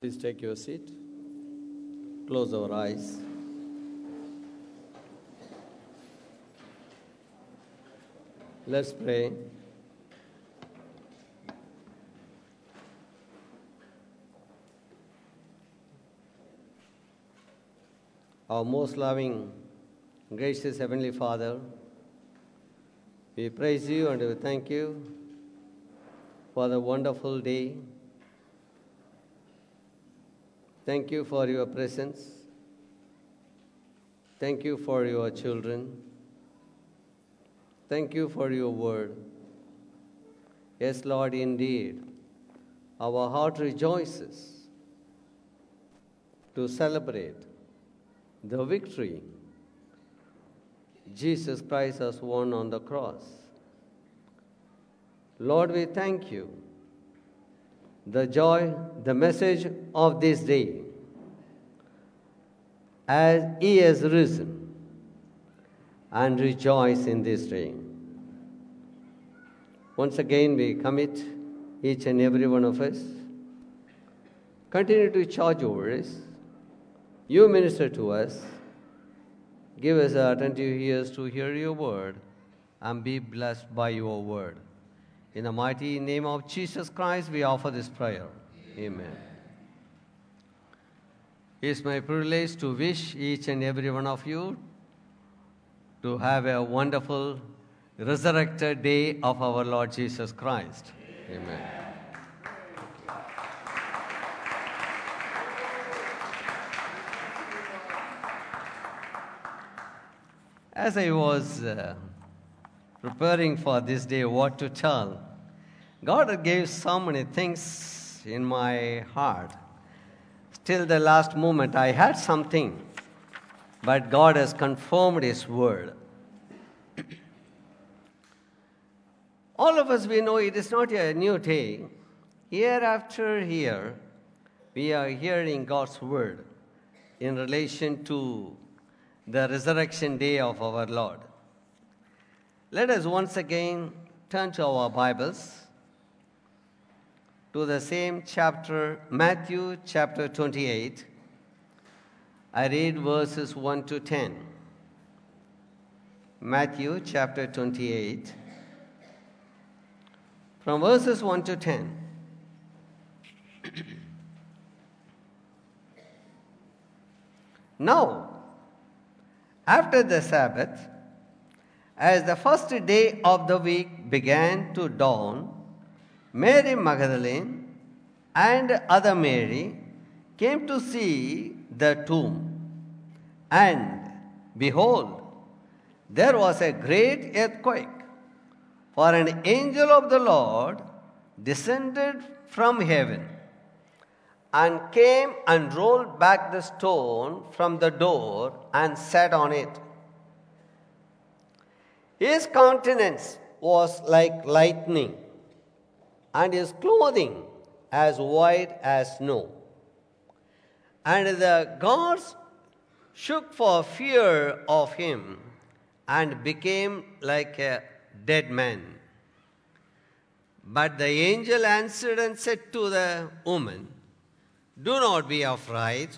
Please take your seat. Close our eyes. Let's pray. Our most loving, gracious Heavenly Father, we praise you and we thank you for the wonderful day. Thank you for your presence. Thank you for your children. Thank you for your word. Yes, Lord, indeed, our heart rejoices to celebrate the victory Jesus Christ has won on the cross. Lord, we thank you. The joy, the message of this day, as He has risen, and rejoice in this day. Once again, we commit each and every one of us. Continue to charge over us. You minister to us. Give us attentive ears to hear your word and be blessed by your word. In the mighty name of Jesus Christ, we offer this prayer. Amen. It's my privilege to wish each and every one of you to have a wonderful resurrected day of our Lord Jesus Christ. Amen. As I was uh, preparing for this day, what to tell, God gave so many things in my heart. Till the last moment, I had something, but God has confirmed His word. All of us, we know it is not a new day. Year after year, we are hearing God's word in relation to the resurrection day of our Lord. Let us once again turn to our Bibles to the same chapter, Matthew chapter 28. I read verses 1 to 10. Matthew chapter 28, from verses 1 to 10. now, after the Sabbath, as the first day of the week began to dawn, Mary Magdalene and other Mary came to see the tomb. And behold, there was a great earthquake, for an angel of the Lord descended from heaven and came and rolled back the stone from the door and sat on it. His countenance was like lightning, and his clothing as white as snow. And the gods shook for fear of him and became like a dead man. But the angel answered and said to the woman, Do not be afraid,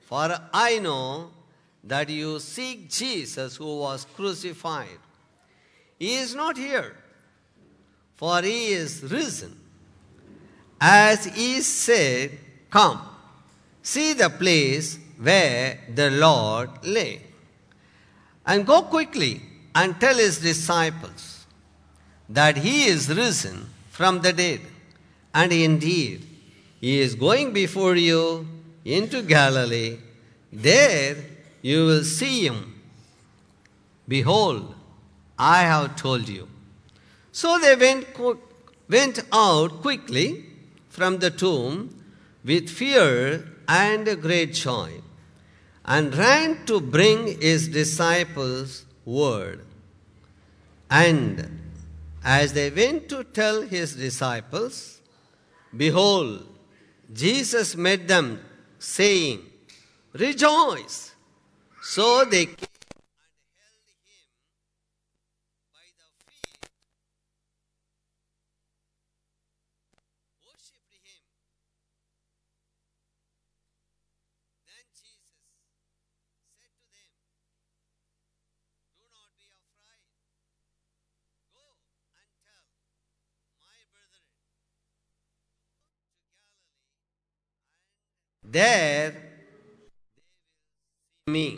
for I know that you seek Jesus who was crucified. He is not here, for he is risen. As he said, Come, see the place where the Lord lay. And go quickly and tell his disciples that he is risen from the dead. And indeed, he is going before you into Galilee. There you will see him. Behold, I have told you. So they went, went out quickly from the tomb with fear and great joy and ran to bring his disciples word. And as they went to tell his disciples, behold, Jesus met them, saying, Rejoice! So they came and held him by the feet, worshipped him, there me.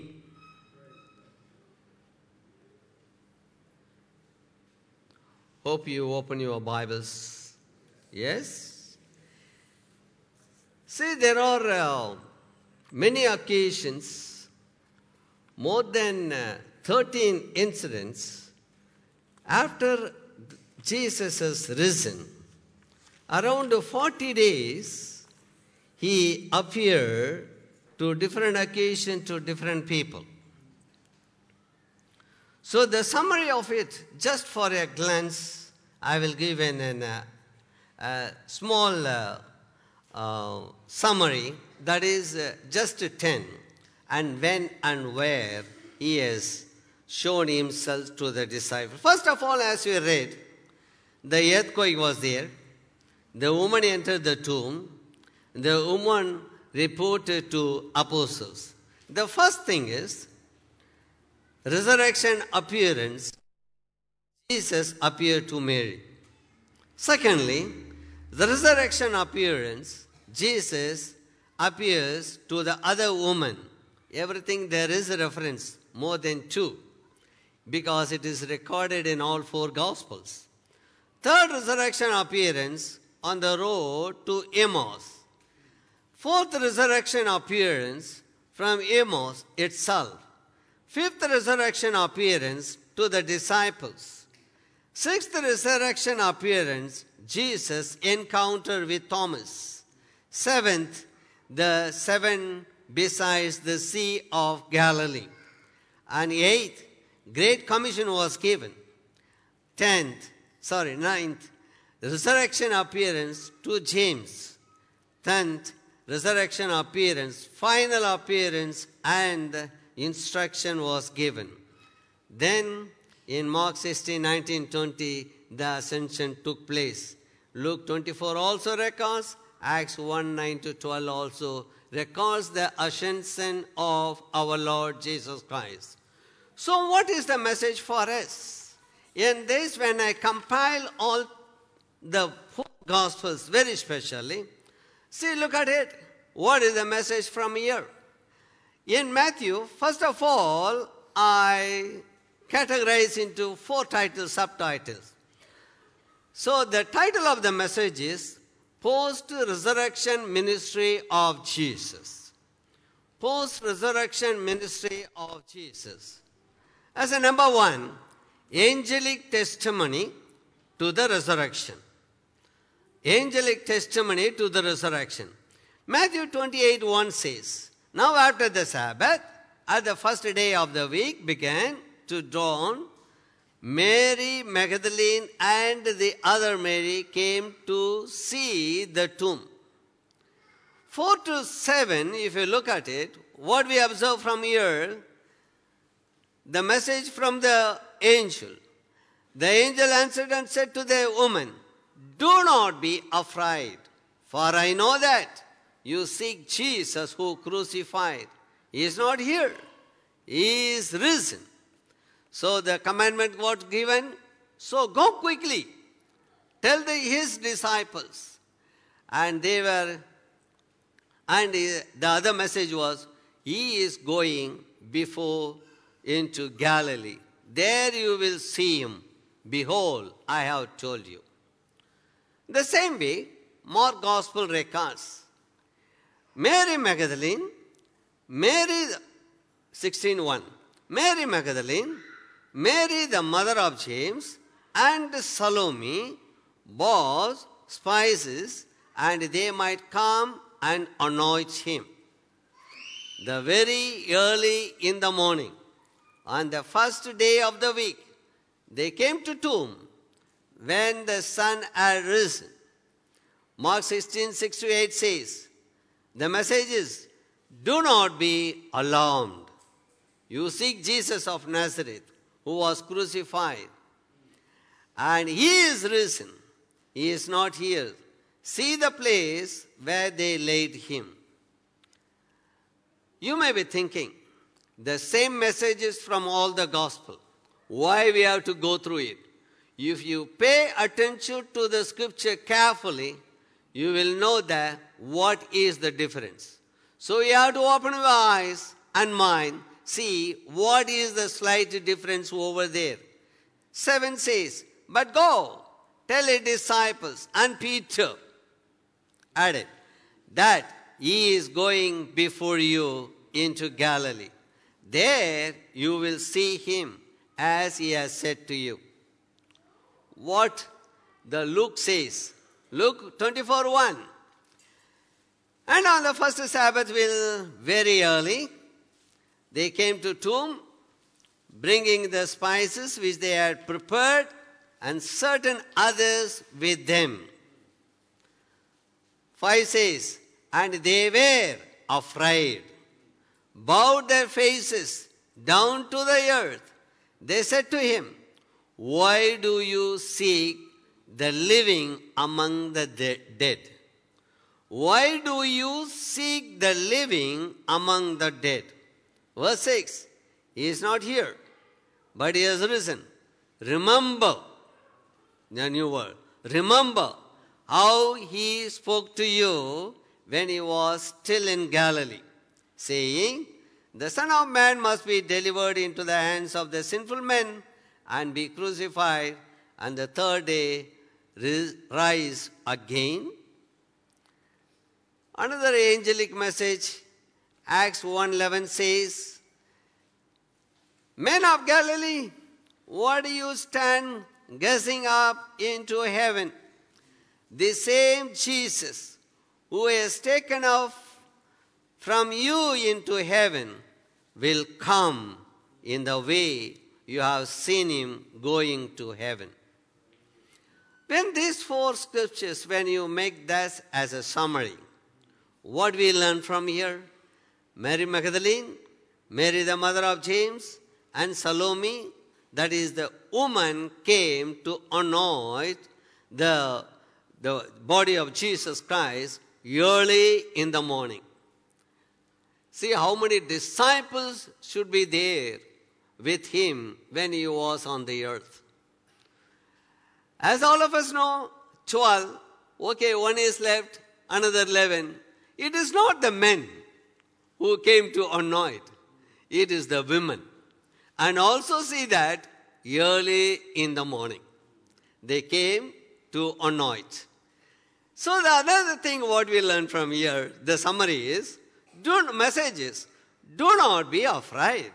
Hope you open your Bibles. Yes? See, there are uh, many occasions, more than uh, 13 incidents, after Jesus has risen, around 40 days, he appeared to different occasions to different people. So, the summary of it, just for a glance, I will give an, an uh, a small uh, uh, summary that is uh, just 10 and when and where he has shown himself to the disciples. First of all, as we read, the earthquake was there. The woman entered the tomb. The woman reported to apostles. The first thing is resurrection appearance. Jesus appeared to Mary. Secondly, the resurrection appearance, Jesus appears to the other woman. Everything there is a reference, more than two, because it is recorded in all four Gospels. Third resurrection appearance on the road to Emmaus. Fourth resurrection appearance from Emmaus itself. Fifth resurrection appearance to the disciples. Sixth resurrection appearance, Jesus encounter with Thomas. Seventh, the seven besides the Sea of Galilee. And eighth, Great Commission was given. Tenth, sorry, ninth, resurrection appearance to James. Tenth, resurrection appearance, final appearance, and instruction was given. Then in Mark 16, 19, 20, the ascension took place. Luke 24 also records, Acts 1, 9 to 12 also records the ascension of our Lord Jesus Christ. So, what is the message for us? In this, when I compile all the four Gospels very specially, see, look at it. What is the message from here? In Matthew, first of all, I categorize into four titles, subtitles. So the title of the message is Post Resurrection Ministry of Jesus. Post Resurrection Ministry of Jesus. As a number one, angelic testimony to the resurrection. Angelic testimony to the resurrection. Matthew 28 1 says, Now after the Sabbath, at the first day of the week began to dawn, Mary Magdalene and the other Mary came to see the tomb. 4 to 7, if you look at it, what we observe from here, the message from the angel. The angel answered and said to the woman, Do not be afraid, for I know that you seek Jesus who crucified. He is not here, he is risen. So the commandment was given. So go quickly. Tell the, his disciples. And they were, and the other message was, he is going before into Galilee. There you will see him. Behold, I have told you. The same way, more Gospel records. Mary Magdalene, Mark 16.1, Mary Magdalene, Mary, the mother of James, and Salome bought spices, and they might come and anoint him. The very early in the morning, on the first day of the week, they came to tomb when the sun had risen. Mark 16, 6 to 8 says, the message is, do not be alarmed. You seek Jesus of Nazareth who was crucified. And he is risen. He is not here. See the place where they laid him. You may be thinking, the same messages from all the gospel. Why we have to go through it? If you pay attention to the scripture carefully, you will know that what is the difference. So you have to open your eyes and mind, see what is the slight difference over there. 7 says, But go, tell your disciples and Peter, added, that he is going before you into Galilee. There you will see him as he has said to you. What the Luke says, Luke 24 1. And on the first Sabbath, will very early, they came to tomb, bringing the spices which they had prepared, and certain others with them. 5 says, And they were afraid, bowed their faces down to the earth. They said to him, Why do you seek the living among the de- dead? Why do you seek the living among the dead? Verse 6 He is not here, but he has risen. Remember the new word. Remember how he spoke to you when he was still in Galilee, saying, The Son of Man must be delivered into the hands of the sinful men and be crucified, and the third day rise again. Another angelic message, Acts 1:11 says, Men of Galilee, what do you stand gazing up into heaven? The same Jesus who has taken off from you into heaven will come in the way you have seen him going to heaven. When these four scriptures, when you make that as a summary, what we learn from here? Mary Magdalene, Mary the mother of James, and Salome, that is the woman came to anoint the, the body of Jesus Christ early in the morning. See how many disciples should be there with him when he was on the earth. As all of us know, 12, okay, one is left, another 11. It is not the men who came to anoint, it is the women. And also see that early in the morning. They came to anoint. So the other thing what we learn from here, the summary is, do message is, do not be afraid.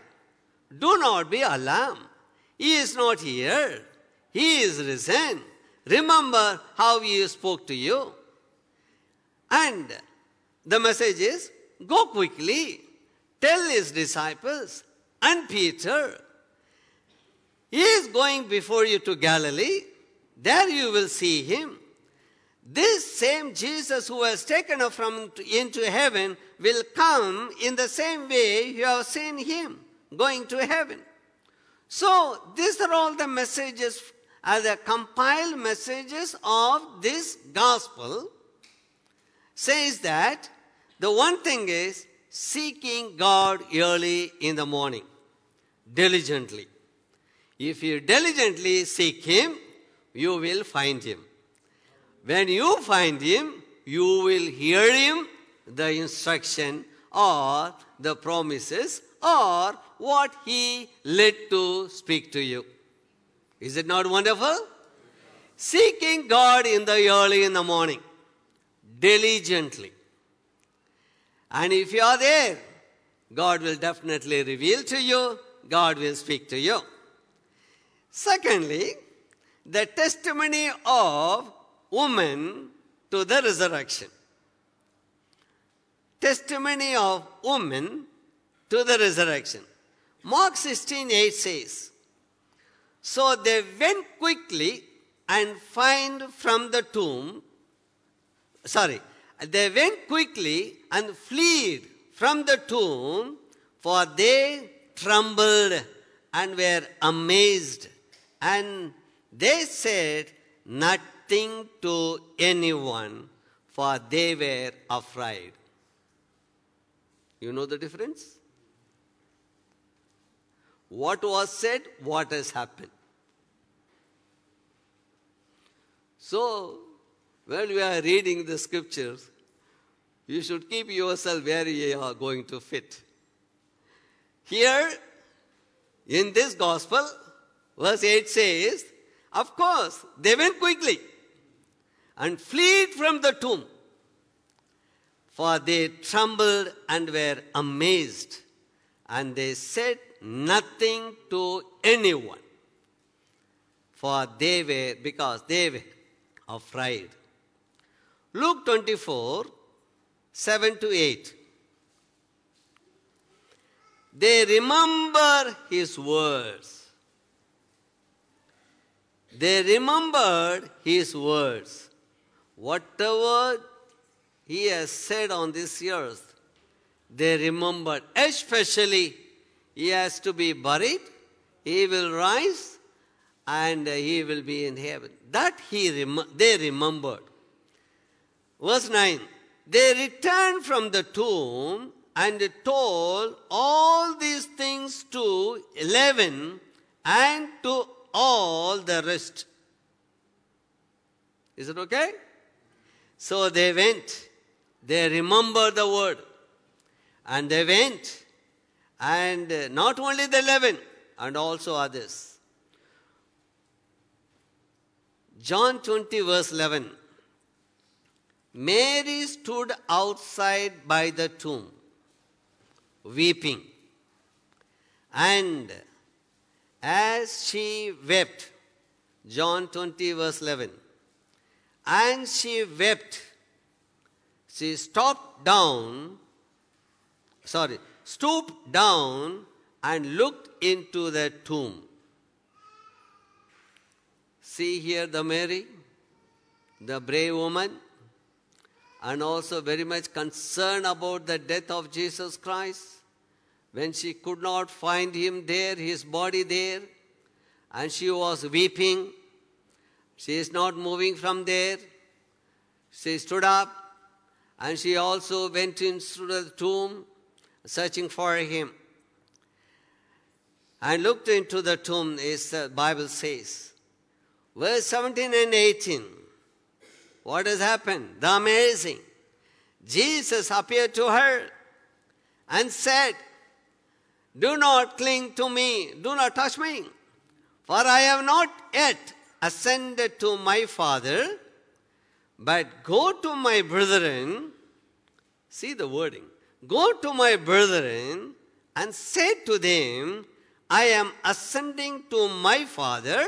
Do not be alarmed. He is not here. He is risen. Remember how he spoke to you. And the message is go quickly. Tell his disciples and Peter. He is going before you to Galilee. There you will see him. This same Jesus who has taken up from into heaven will come in the same way you have seen him going to heaven. So these are all the messages are the compiled messages of this gospel says that the one thing is seeking God early in the morning, diligently. If you diligently seek Him, you will find Him. When you find Him, you will hear Him, the instruction or the promises or what He led to speak to you. Is it not wonderful? Seeking God in the early in the morning, diligently. And if you are there, God will definitely reveal to you, God will speak to you. Secondly, the testimony of woman to the resurrection. Testimony of woman to the resurrection. Mark 16 8 says, So they went quickly and find from the tomb, sorry, they went quickly and fled from the tomb, for they trembled and were amazed. And they said nothing to anyone, for they were afraid. You know the difference? What was said, what has happened. So, when we are reading the scriptures, You should keep yourself where you are going to fit. Here, in this gospel, verse 8 says, Of course, they went quickly and fled from the tomb, for they trembled and were amazed, and they said nothing to anyone, for they were, because they were afraid. Luke 24, 7 to 8. They remember his words. They remembered his words. Whatever he has said on this earth, they remembered. Especially, he has to be buried, he will rise, and he will be in heaven. That he rem- they remembered. Verse 9 They returned from the tomb and told all these things to eleven and to all the rest. Is it okay? So they went, they remembered the word, and they went, and uh, not only the eleven, and also others. John 20, verse 11. Mary stood outside by the tomb, weeping. And as she wept, John 20, verse 11, and she wept, she stopped down, sorry, stooped down and looked into the tomb. See here the Mary, the brave woman, and also very much concerned about the death of Jesus Christ. When she could not find him there, his body there, and she was weeping, she is not moving from there. She stood up and she also went into the tomb searching for him. And looked into the tomb, as the Bible says. Verse 17 and 18. What has happened? The amazing. Jesus appeared to her and said, Do not cling to me, do not touch me, for I have not yet ascended to my Father, but go to my brethren. See the wording. Go to my brethren and say to them, I am ascending to my Father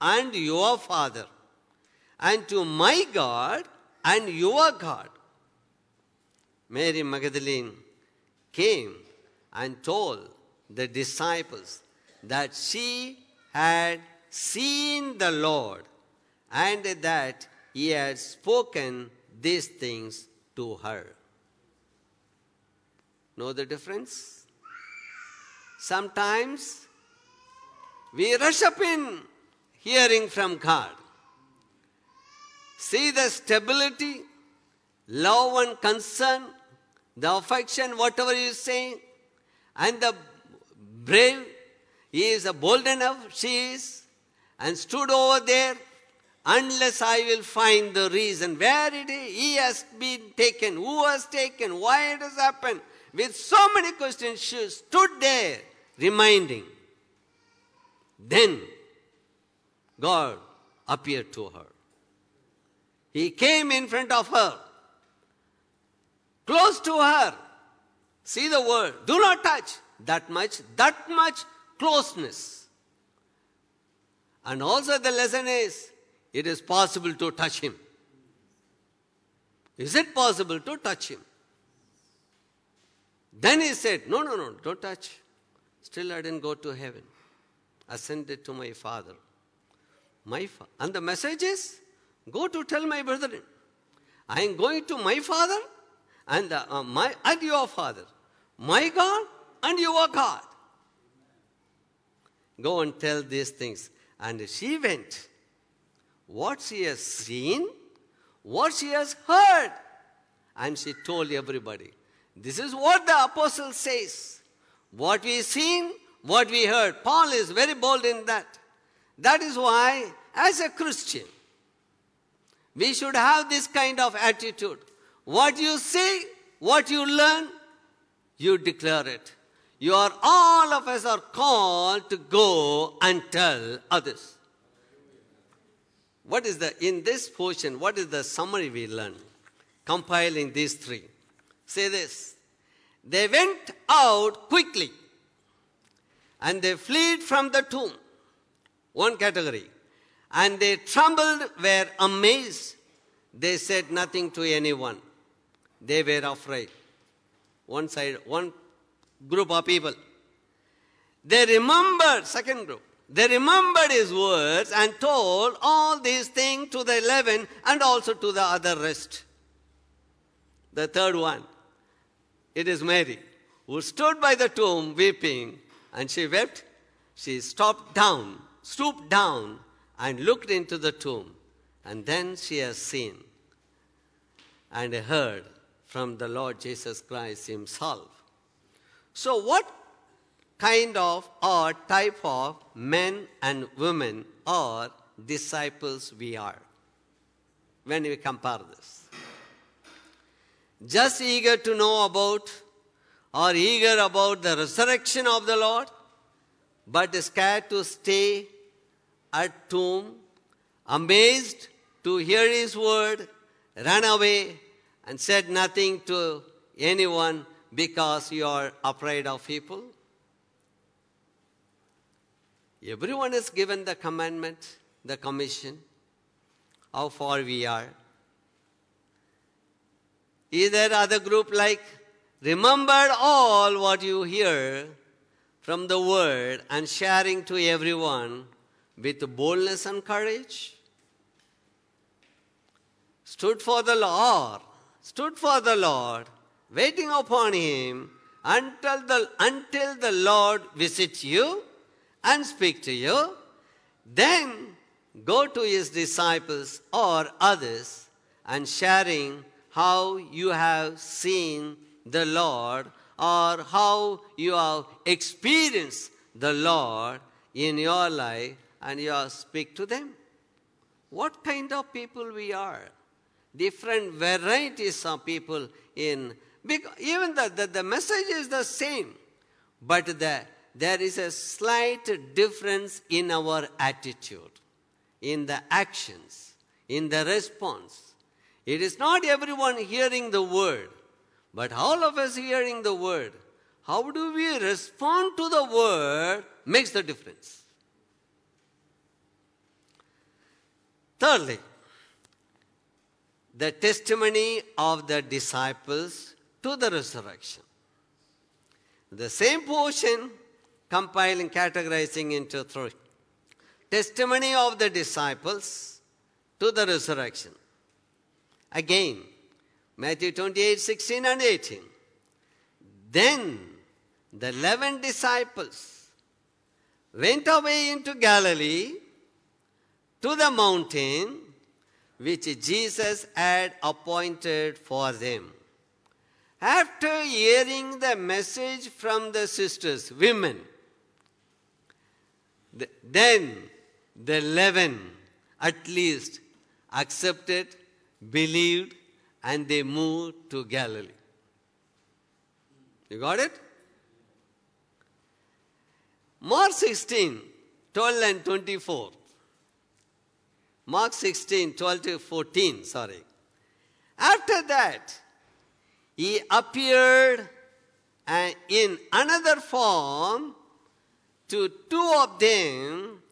and your Father, and to my God and your God. Mary Magdalene came and told the disciples that she had seen the Lord and that he had spoken these things to her. Know the difference? Sometimes we rush up in hearing from God. See the stability, love and concern, the affection, whatever you say, and the brave, he is bold enough, she is, and stood over there, unless I will find the reason where it is, he has been taken, who has taken, why it has happened. With so many questions, she stood there reminding. Then God appeared to her. He came in front of her, close to her. See the word, do not touch. That much, that much closeness. And also the lesson is, it is possible to touch him. Is it possible to touch him? Then he said, No, no, no, don't touch. Still, I didn't go to heaven. Ascended to my Father. My fa- and the message is, Go to tell my brethren. I am going to my Father and, uh, my, and your Father. My God and your God. Go and tell these things. And she went. What she has seen, what she has heard. And she told everybody. This is what the apostle says. What we seen, what we heard. Paul is very bold in that. That is why, as a Christian, we should have this kind of attitude. What you see, what you learn, you declare it. You are all of us are called to go and tell others. What is the in this portion, what is the summary we learn? Compiling these three. Say this. They went out quickly and they fled from the tomb. One category. And they trembled, were amazed. They said nothing to anyone. They were afraid. One side, one group of people. They remembered, second group, they remembered his words and told all these things to the eleven and also to the other rest. The third one, it is Mary, who stood by the tomb weeping, and she wept. She stopped down, stooped down, and looked into the tomb. And then she has seen and heard from the Lord Jesus Christ Himself. So, what kind of or type of men and women or disciples we are when we compare this? Just eager to know about or eager about the resurrection of the Lord, but scared to stay at tomb, amazed to hear his word, ran away and said nothing to anyone because you are afraid of people? Everyone is given the commandment, the commission, how far we are. Either other group like, remember all what you hear from the word and sharing to everyone with boldness and courage? Stood for the Lord, stood for the Lord, waiting upon him until the, until the Lord visits you and speak to you. Then go to his disciples or others and sharing how you have seen the Lord or how you have experienced the Lord in your life and you speak to them. What kind of people we are? Different varieties of people in even the, the, the message is the same, but the, there is a slight difference in our attitude, in the actions, in the response. It is not everyone hearing the word, but all of us hearing the word. How do we respond to the word makes the difference. Thirdly, the testimony of the disciples to the resurrection. The same portion compiling, categorizing into three. Testimony of the disciples to the resurrection. Again, Matthew 28, 16 and 18. Then the eleven disciples went away into Galilee to the mountain which Jesus had appointed for them. After hearing the message from the sisters, women, then the eleven at least accepted, believed, and they moved to Galilee. You got it? Mark 16, 12 and 24. Mark 16, 12 to 14, sorry. After that, he appeared uh, in another form to two of them.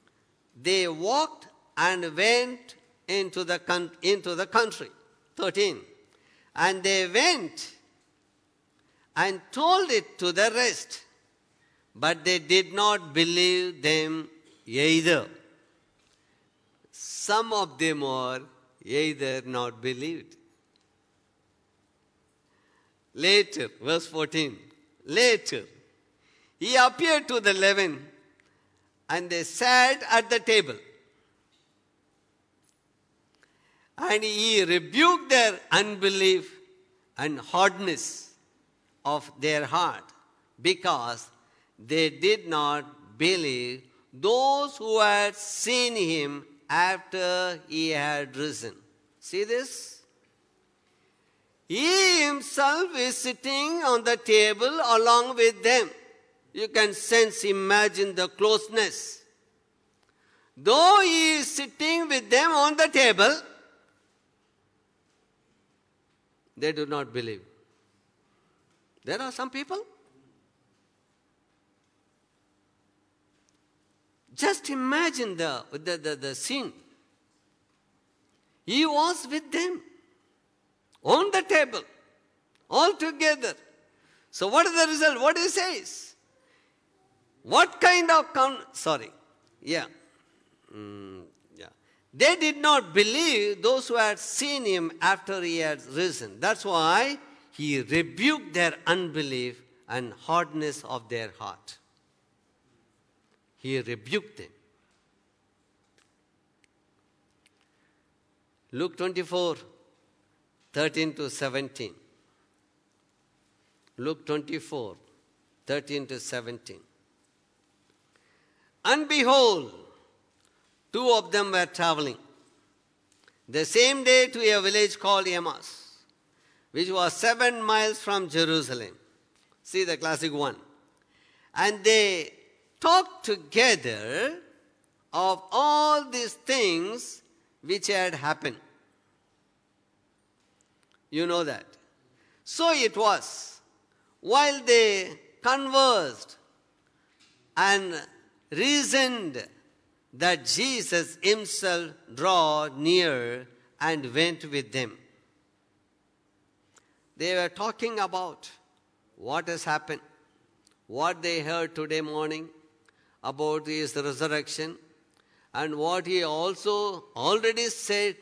They walked and went into the, into the country. 13. And they went and told it to the rest, but they did not believe them either. Some of them are either not believed. Later, verse 14, later, he appeared to the eleven and they sat at the table. And he rebuked their unbelief and hardness of their heart because they did not believe those who had seen him after he had risen. See this? He himself is sitting on the table along with them. You can sense, imagine the closeness. Though he is sitting with them on the table, they do not believe. There are some people. Just imagine the, the, the, the scene. He was with them on the table, all together. So, what is the result? What he says? What kind of con? Sorry, yeah, mm, yeah. They did not believe those who had seen him after he had risen. That's why he rebuked their unbelief and hardness of their heart. He rebuked them. Luke 24, 13 to 17. Luke 24, 13 to 17. And behold, two of them were traveling the same day to a village called Emmaus, which was seven miles from Jerusalem. See the classic one. And they talked together of all these things which had happened. You know that. So it was, while they conversed and reasoned that Jesus himself drew near and went with them. They were talking about what has happened, what they heard today morning about his resurrection, and what he also already said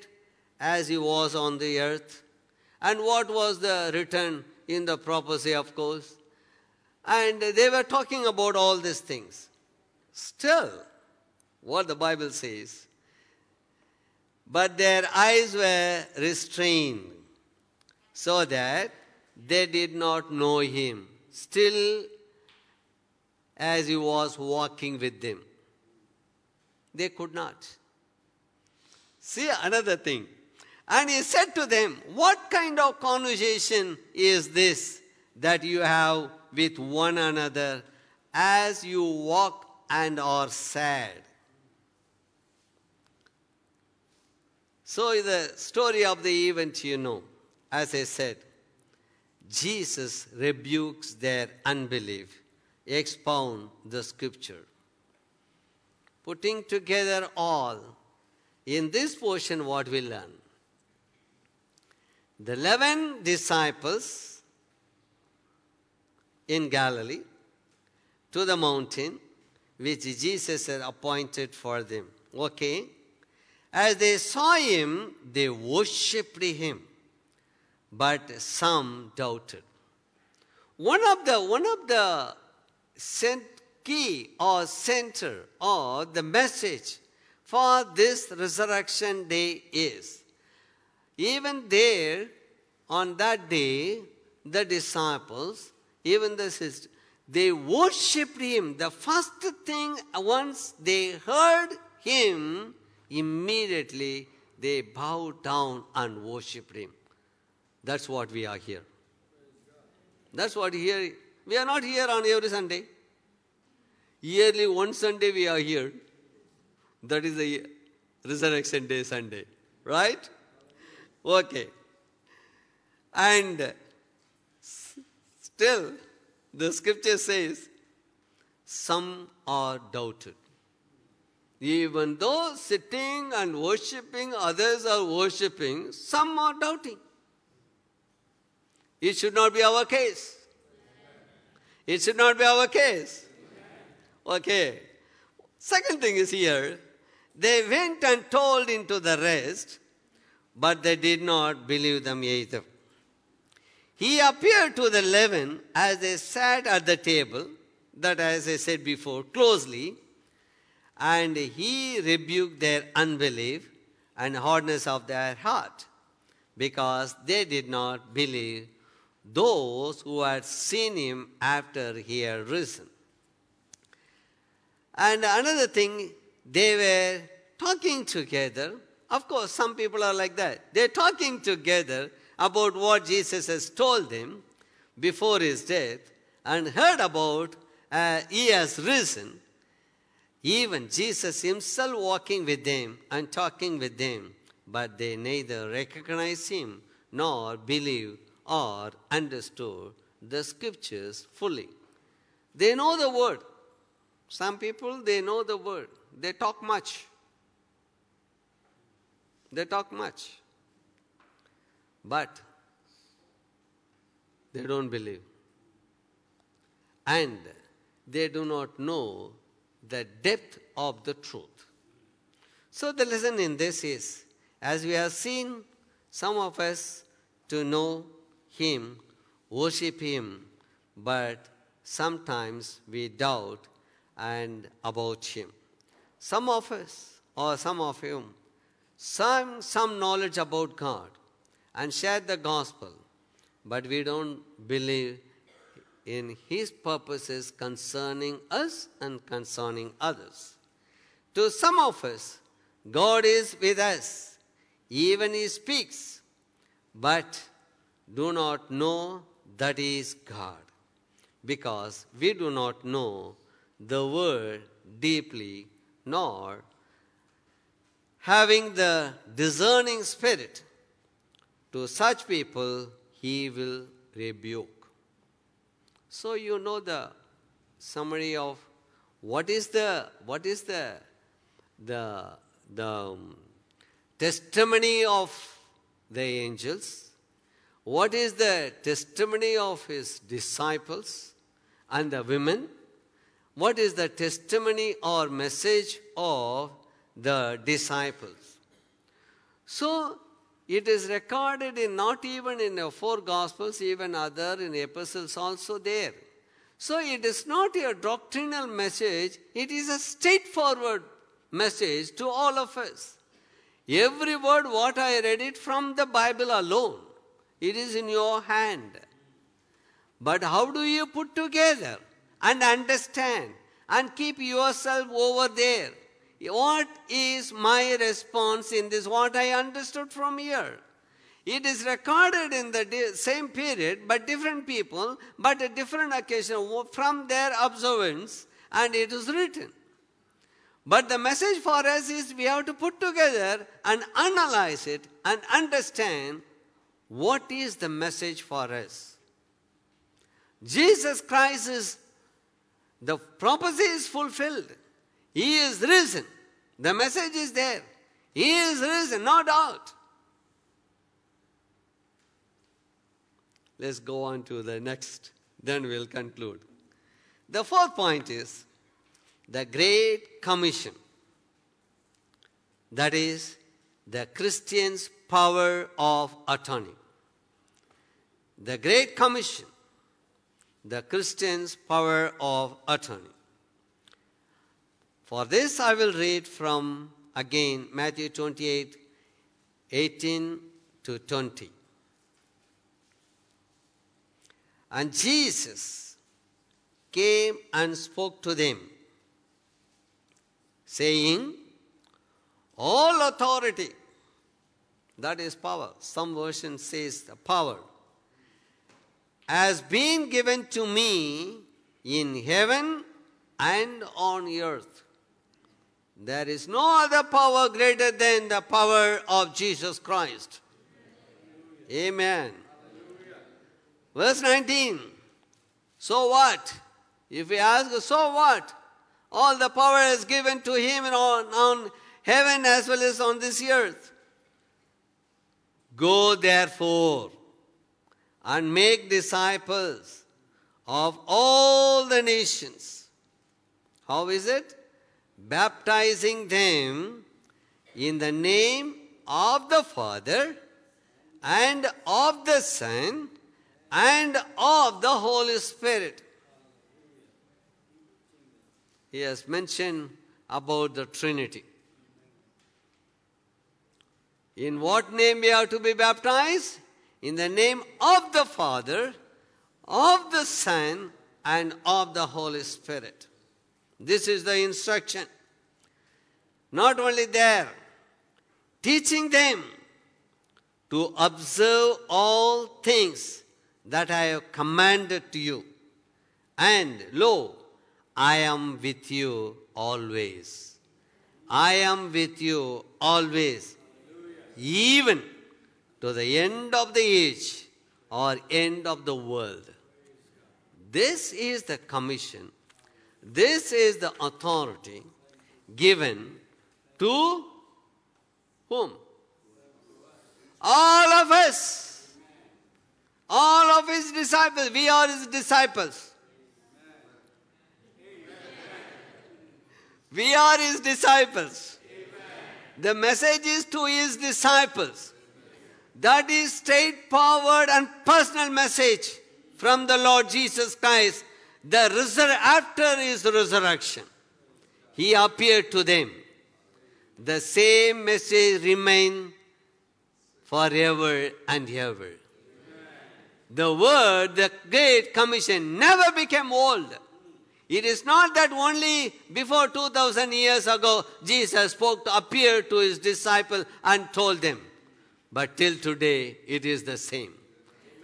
as he was on the earth and what was the written in the prophecy, of course. And they were talking about all these things. Still, what the Bible says, but their eyes were restrained so that they did not know him, still as he was walking with them. They could not. See another thing. And he said to them, What kind of conversation is this that you have with one another as you walk and are sad? So, the story of the event you know. As I said, Jesus rebukes their unbelief, expound the scripture. Putting together all, in this portion, what we learn the 11 disciples in Galilee to the mountain which Jesus had appointed for them. Okay? As they saw him, they worshipped him, but some doubted. One of the one of the cent- key or center or the message for this resurrection day is even there, on that day, the disciples, even the sisters, they worshipped him. The first thing, once they heard him, immediately they bowed down and worshipped him. That's what we are here. That's what here. We are not here on every Sunday. Yearly, one Sunday we are here. That is the Resurrection Day Sunday. Right? Okay. And still, the scripture says, some are doubted. Even though sitting and worshipping, others are worshipping, some are doubting. It should not be our case. It should not be our case. Okay. Second thing is here, they went and told into the rest but they did not believe them either. He appeared to the eleven as they sat at the table, that as I said before, closely, and he rebuked their unbelief and hardness of their heart, because they did not believe those who had seen him after he had risen. And another thing, they were talking together of course, some people are like that. They're talking together about what Jesus has told them before his death and heard about uh, he has risen, even Jesus himself walking with them and talking with them, but they neither recognized him nor believed or understood the scriptures fully. They know the word. Some people, they know the word. They talk much. They talk much. But they don't believe. And they do not know the depth of the truth. So, the lesson in this is as we have seen some of us to know Him, worship Him, but sometimes we doubt and about Him. Some of us, or some of you, some, some knowledge about God and share the gospel, but we don't believe in His purposes concerning us and concerning others. To some of us, God is with us, even He speaks, but do not know that He is God, because we do not know the Word deeply, nor having the discerning spirit. To such people, He will rebuke. So you know the summary of what is the what is the the the um, testimony of the angels, what is the testimony of his disciples and the women, what is the testimony or message of the disciples. So it is recorded in not even in the four gospels, even other in epistles also there. So it is not a doctrinal message, it is a straightforward message to all of us. Every word what I read it from the Bible alone. It is in your hand. But how do you put together and understand and keep yourself over there what is my response in this? What I understood from here. It is recorded in the same period, but different people, but a different occasion from their observance, and it is written. But the message for us is we have to put together and analyze it and understand what is the message for us. Jesus Christ is, the prophecy is fulfilled. He is risen. The message is there. He is risen, no doubt. Let's go on to the next, then we'll conclude. The fourth point is the Great Commission. That is the Christian's power of attorney. The Great Commission, the Christian's power of attorney. For this I will read from again Matthew 28 18 to 20. And Jesus came and spoke to them, saying, All authority, that is power, some version says the power, has been given to me in heaven and on earth. There is no other power greater than the power of Jesus Christ. Amen. Verse 19. So what? If we ask, so what? All the power is given to him on, on heaven as well as on this earth. Go therefore and make disciples of all the nations. How is it? Baptizing them in the name of the Father and of the Son and of the Holy Spirit. He has mentioned about the Trinity. In what name we have to be baptized? In the name of the Father, of the Son, and of the Holy Spirit. This is the instruction. Not only there, teaching them to observe all things that I have commanded to you. And lo, I am with you always. I am with you always, even to the end of the age or end of the world. This is the commission. This is the authority given to whom? All of us. All of his disciples. We are his disciples. We are his disciples. The message is to his disciples. That is straightforward and personal message from the Lord Jesus Christ. The resur- after his resurrection, he appeared to them. The same message remained forever and ever. The word, the Great Commission, never became old. It is not that only before 2000 years ago Jesus spoke to appear to his disciples and told them. But till today it is the same.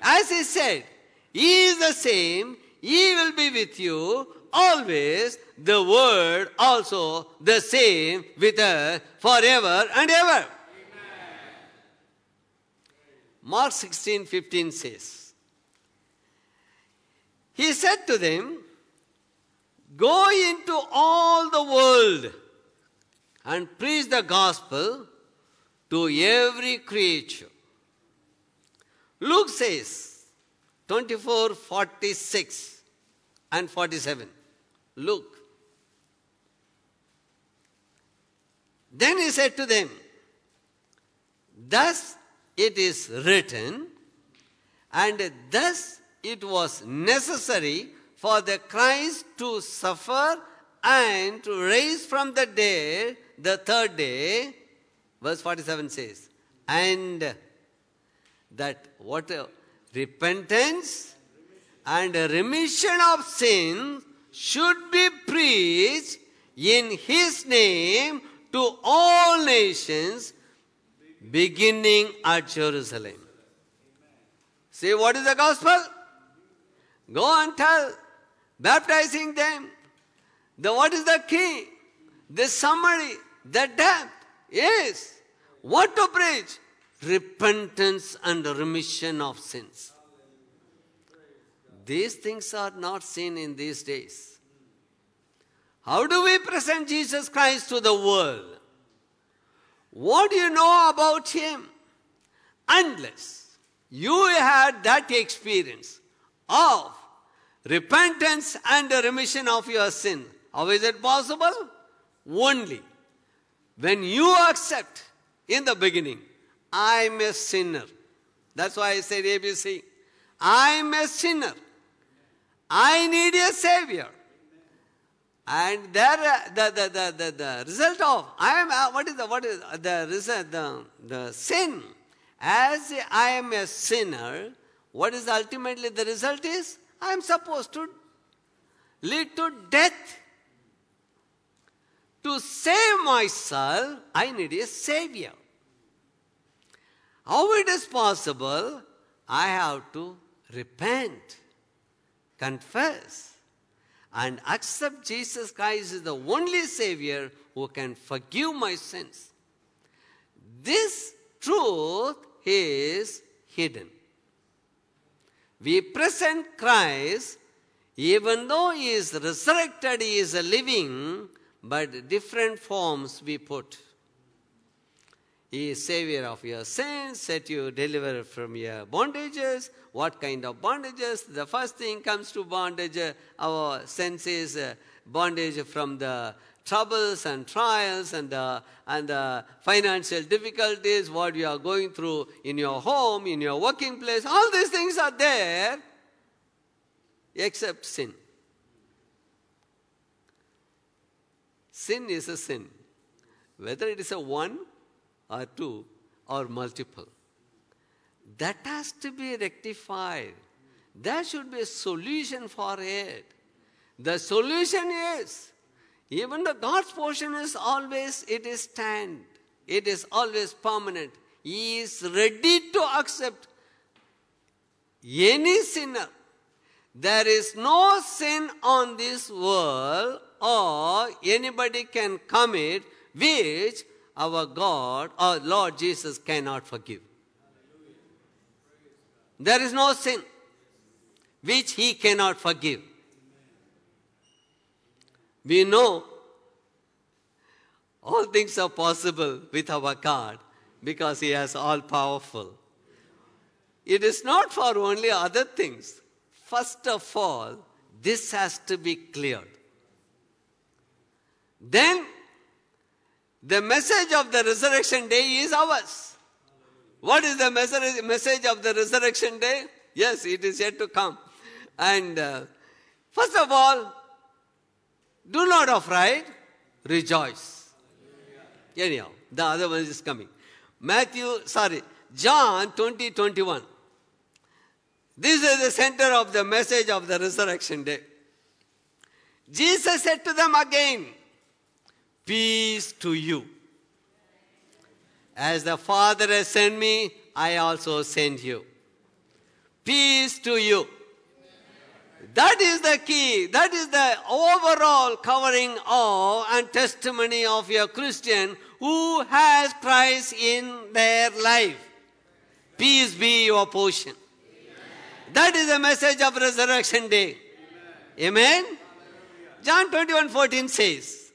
As he said, He is the same, He will be with you always, the word also the same with us forever and ever. Mark 16 15 says, He said to them, Go into all the world and preach the gospel to every creature. Luke says 24 46 and 47. Look. Then he said to them, Thus it is written, and thus it was necessary for the Christ to suffer and to raise from the dead the third day. Verse 47 says, and that what repentance and remission of sins should be preached in his name to all nations beginning at Jerusalem. See what is the gospel? Go and tell, baptizing them. The what is the key? The summary, the depth is what to preach? Repentance and remission of sins. These things are not seen in these days. How do we present Jesus Christ to the world? What do you know about Him? Unless you had that experience of repentance and remission of your sin. How is it possible? Only when you accept in the beginning, I'm a sinner. That's why I said ABC. I'm a sinner. I need a savior. And there, the, the, the, the, the result of I am uh, what is the what is the result the, the sin as I am a sinner. What is ultimately the result is I am supposed to lead to death. To save myself, I need a savior. How it is possible? I have to repent, confess, and accept Jesus Christ as the only Savior who can forgive my sins. This truth is hidden. We present Christ, even though He is resurrected, He is living, but different forms we put. He is Savior of your sins, set you deliver from your bondages. What kind of bondages? The first thing comes to bondage, uh, our senses, uh, bondage from the troubles and trials and the, and the financial difficulties, what you are going through in your home, in your working place. All these things are there except sin. Sin is a sin. Whether it is a one or two or multiple. That has to be rectified. There should be a solution for it. The solution is even the God's portion is always it is stand. It is always permanent. He is ready to accept any sinner. There is no sin on this world or anybody can commit which our God our Lord Jesus cannot forgive. There is no sin which he cannot forgive. We know all things are possible with our God because he is all powerful. It is not for only other things. First of all, this has to be cleared. Then, the message of the resurrection day is ours. What is the message of the resurrection day? Yes, it is yet to come. And uh, first of all, do not afraid, rejoice. Anyhow, the other one is coming. Matthew, sorry, John 20, 21. This is the center of the message of the resurrection day. Jesus said to them again, Peace to you. As the Father has sent me, I also send you. Peace to you. That is the key. That is the overall covering of and testimony of a Christian who has Christ in their life. Peace be your portion. That is the message of resurrection day. Amen. Amen? John 21 14 says,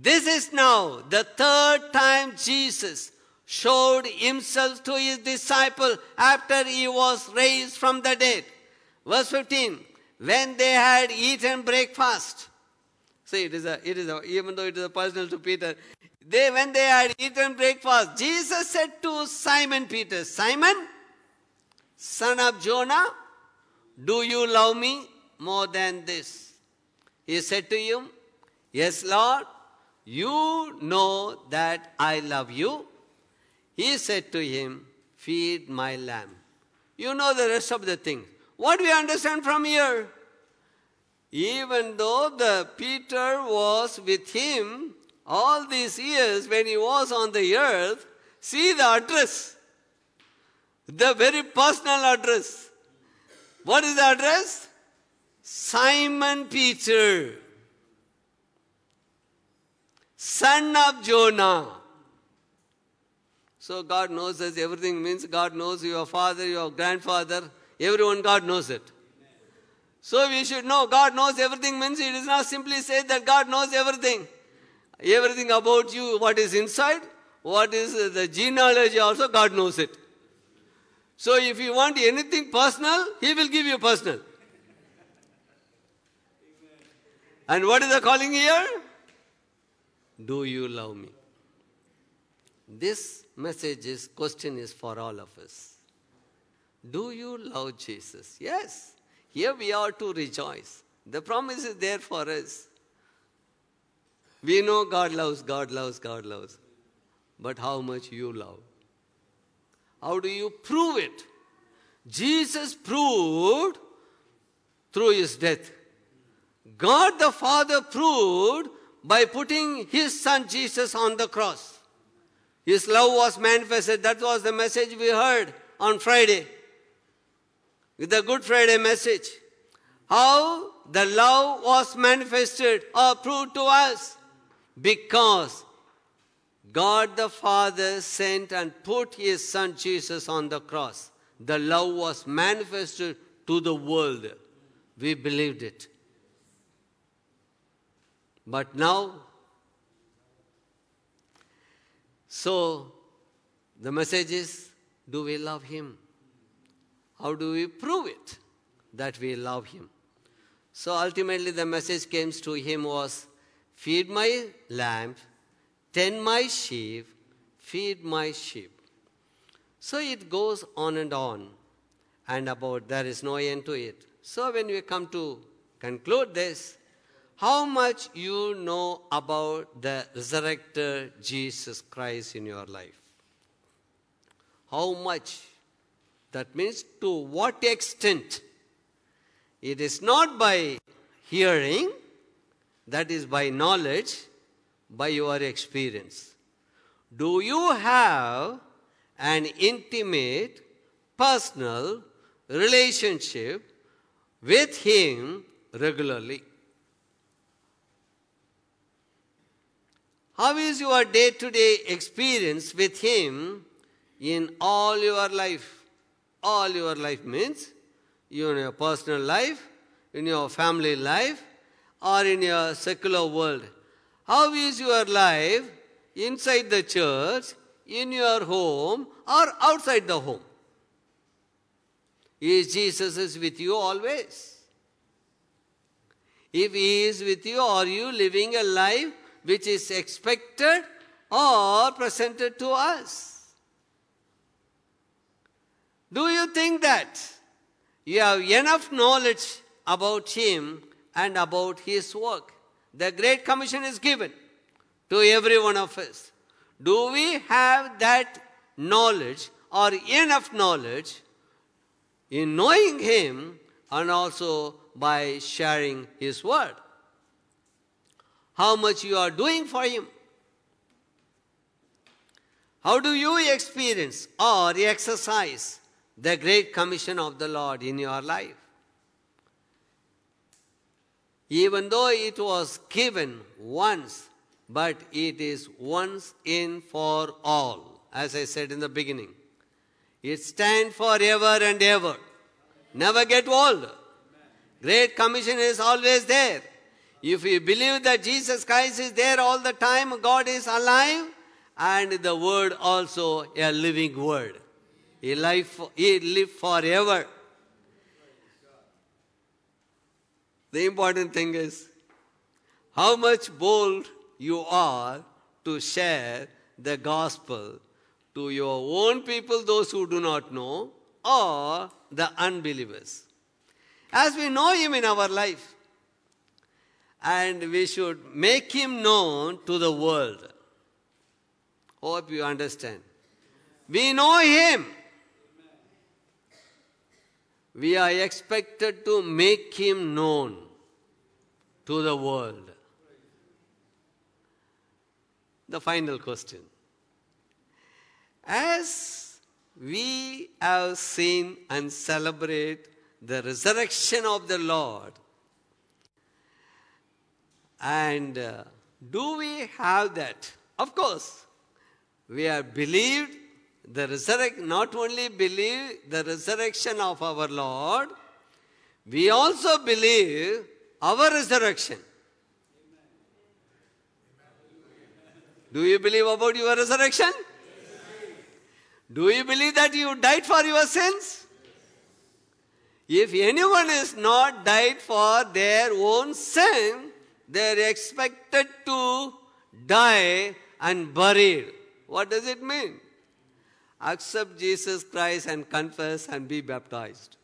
This is now the third time Jesus showed himself to his disciple after he was raised from the dead. Verse 15, when they had eaten breakfast. See, it is a, it is a, even though it is a personal to Peter, they, when they had eaten breakfast, Jesus said to Simon Peter, Simon, son of Jonah, do you love me more than this? He said to him, Yes, Lord, you know that I love you. He said to him, Feed my lamb. You know the rest of the thing. What do we understand from here? Even though the Peter was with him all these years when he was on the earth, see the address. The very personal address. What is the address? Simon Peter, son of Jonah. So God knows us. Everything means God knows your father, your grandfather. Everyone, God knows it. So we should know God knows everything means it is not simply said that God knows everything. Everything about you, what is inside, what is the genealogy also, God knows it. So if you want anything personal, He will give you personal. And what is the calling here? Do you love me? This message is question is for all of us. Do you love Jesus? Yes. Here we are to rejoice. The promise is there for us. We know God loves, God loves, God loves. But how much you love? How do you prove it? Jesus proved through his death. God the Father proved by putting his son Jesus on the cross. His love was manifested. That was the message we heard on Friday with the Good Friday message. How the love was manifested or proved to us because God the Father sent and put his son Jesus on the cross. The love was manifested to the world. We believed it. But now, so the message is do we love him? How do we prove it that we love him? So ultimately, the message came to him was feed my lamb tend my sheep, feed my sheep. So it goes on and on, and about there is no end to it. So when we come to conclude this, how much you know about the resurrected Jesus Christ in your life? How much? That means to what extent? It is not by hearing, that is by knowledge, by your experience. Do you have an intimate, personal relationship with Him regularly. How is your day to day experience with Him in all your life? All your life means in your personal life, in your family life, or in your secular world. How is your life inside the church, in your home, or outside the home? Is Jesus is with you always? If He is with you, are you living a life which is expected or presented to us? Do you think that you have enough knowledge about Him and about His work? The Great Commission is given to every one of us. Do we have that knowledge or enough knowledge in knowing Him and also by sharing His word? How much you are doing for Him? How do you experience or exercise the great commission of the Lord in your life? Even though it was given once, but it is once in for all, as I said in the beginning. It stands forever and ever. Never get old. Great Commission is always there. If you believe that Jesus Christ is there all the time, God is alive, and the Word also a living Word. He live, he live forever. The important thing is how much bold you are to share the gospel to your own people, those who do not know, or the unbelievers. As we know Him in our life, and we should make Him known to the world. Hope you understand. We know Him. We are expected to make Him known to the world. The final question. As we have seen and celebrate the resurrection of the Lord, and uh, do we have that? Of course, we have believed the resurrection, not only believe the resurrection of our Lord, we also believe our resurrection. Do you believe about your resurrection? Do you believe that you died for your sins? If anyone is not died for their own sin, they are expected to die and buried. What does it mean? Accept Jesus Christ and confess and be baptized.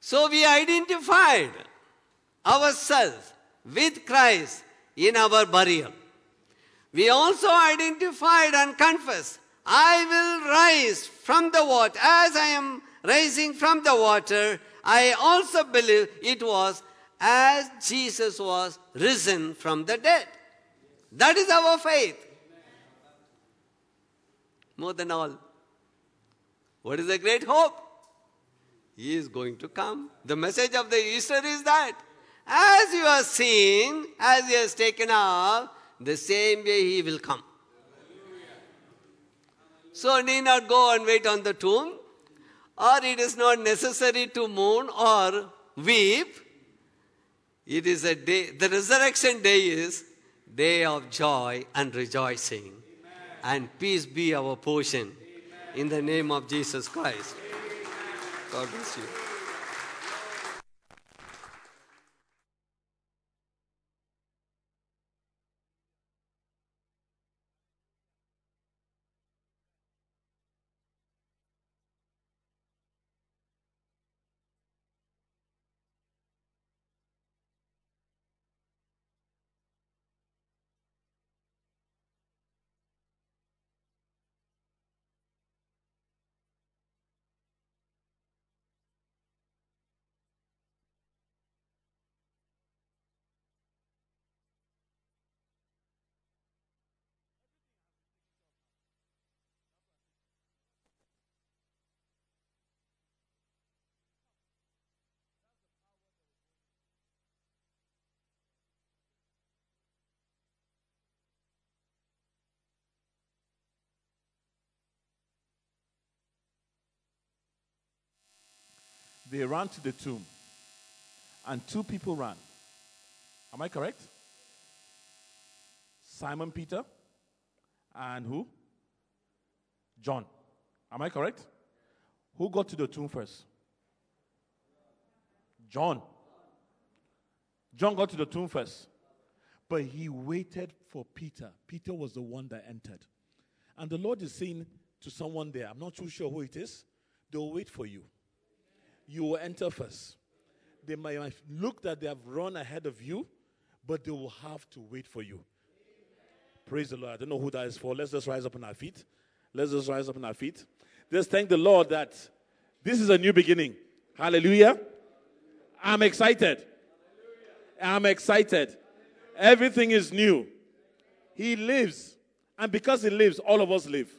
So we identified ourselves with Christ in our burial. We also identified and confessed, I will rise from the water. As I am rising from the water, I also believe it was as Jesus was risen from the dead. That is our faith. More than all. What is the great hope? He is going to come. The message of the Easter is that as you are seen, as he has taken up, the same way he will come. So need not go and wait on the tomb, or it is not necessary to mourn or weep. It is a day, the resurrection day is day of joy and rejoicing. Amen. And peace be our portion. Amen. In the name of Jesus Christ. God bless you. They ran to the tomb, and two people ran. Am I correct? Simon Peter and who? John. Am I correct? Who got to the tomb first? John. John got to the tomb first. But he waited for Peter. Peter was the one that entered. And the Lord is saying to someone there, I'm not too sure who it is, they'll wait for you. You will enter first. They might look that they have run ahead of you, but they will have to wait for you. Praise the Lord. I don't know who that is for. Let's just rise up on our feet. Let's just rise up on our feet. Just thank the Lord that this is a new beginning. Hallelujah. I'm excited. I'm excited. Everything is new. He lives. And because He lives, all of us live.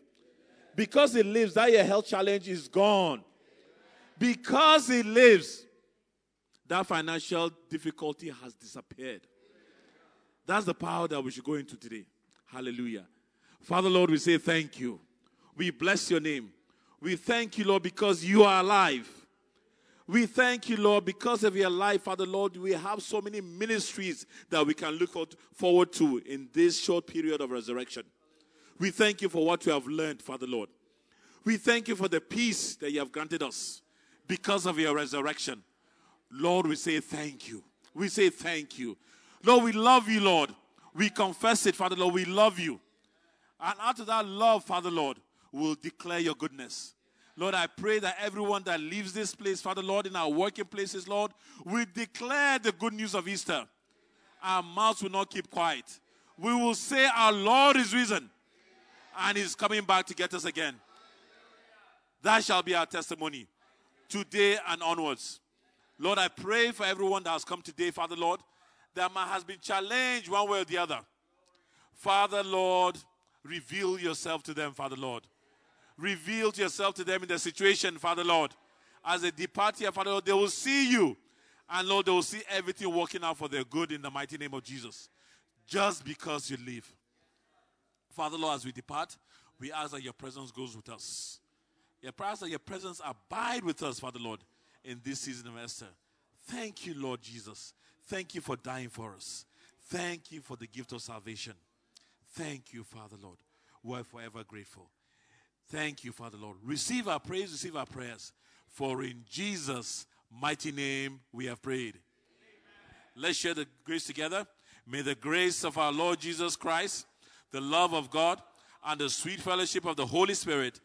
Because He lives, that your health challenge is gone. Because He lives, that financial difficulty has disappeared. That's the power that we should go into today. Hallelujah. Father, Lord, we say thank you. We bless your name. We thank you, Lord, because you are alive. We thank you, Lord, because of your life, Father Lord. We have so many ministries that we can look forward to in this short period of resurrection. We thank you for what we have learned, Father Lord. We thank you for the peace that you have granted us because of your resurrection. Lord, we say thank you. We say thank you. Lord, we love you, Lord. We confess it, Father Lord. We love you. And out of that love, Father Lord, we'll declare your goodness. Lord, I pray that everyone that leaves this place, Father Lord, in our working places, Lord, we declare the good news of Easter. Our mouths will not keep quiet. We will say, Our Lord is risen and is coming back to get us again. That shall be our testimony today and onwards. Lord, I pray for everyone that has come today, Father Lord, that has been challenged one way or the other. Father Lord, reveal yourself to them, Father Lord Reveal yourself to them in the situation, Father Lord. As they depart here, Father Lord, they will see you. And Lord, they will see everything working out for their good in the mighty name of Jesus. Just because you live. Father Lord, as we depart, we ask that your presence goes with us. Your that your presence abide with us, Father Lord, in this season of Easter. Thank you, Lord Jesus. Thank you for dying for us. Thank you for the gift of salvation. Thank you, Father Lord. We're forever grateful. Thank you, Father Lord. Receive our praise, receive our prayers. For in Jesus' mighty name we have prayed. Amen. Let's share the grace together. May the grace of our Lord Jesus Christ, the love of God, and the sweet fellowship of the Holy Spirit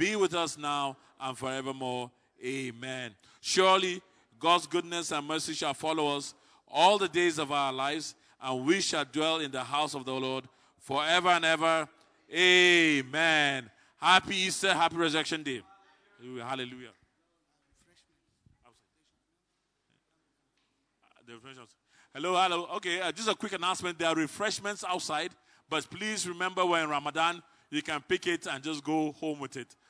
be with us now and forevermore. Amen. Surely God's goodness and mercy shall follow us all the days of our lives, and we shall dwell in the house of the Lord forever and ever. Amen. Happy Easter, happy Resurrection Day. Hallelujah. Hallelujah. Hello, hello. Okay, uh, just a quick announcement. There are refreshments outside, but please remember when Ramadan, you can pick it and just go home with it.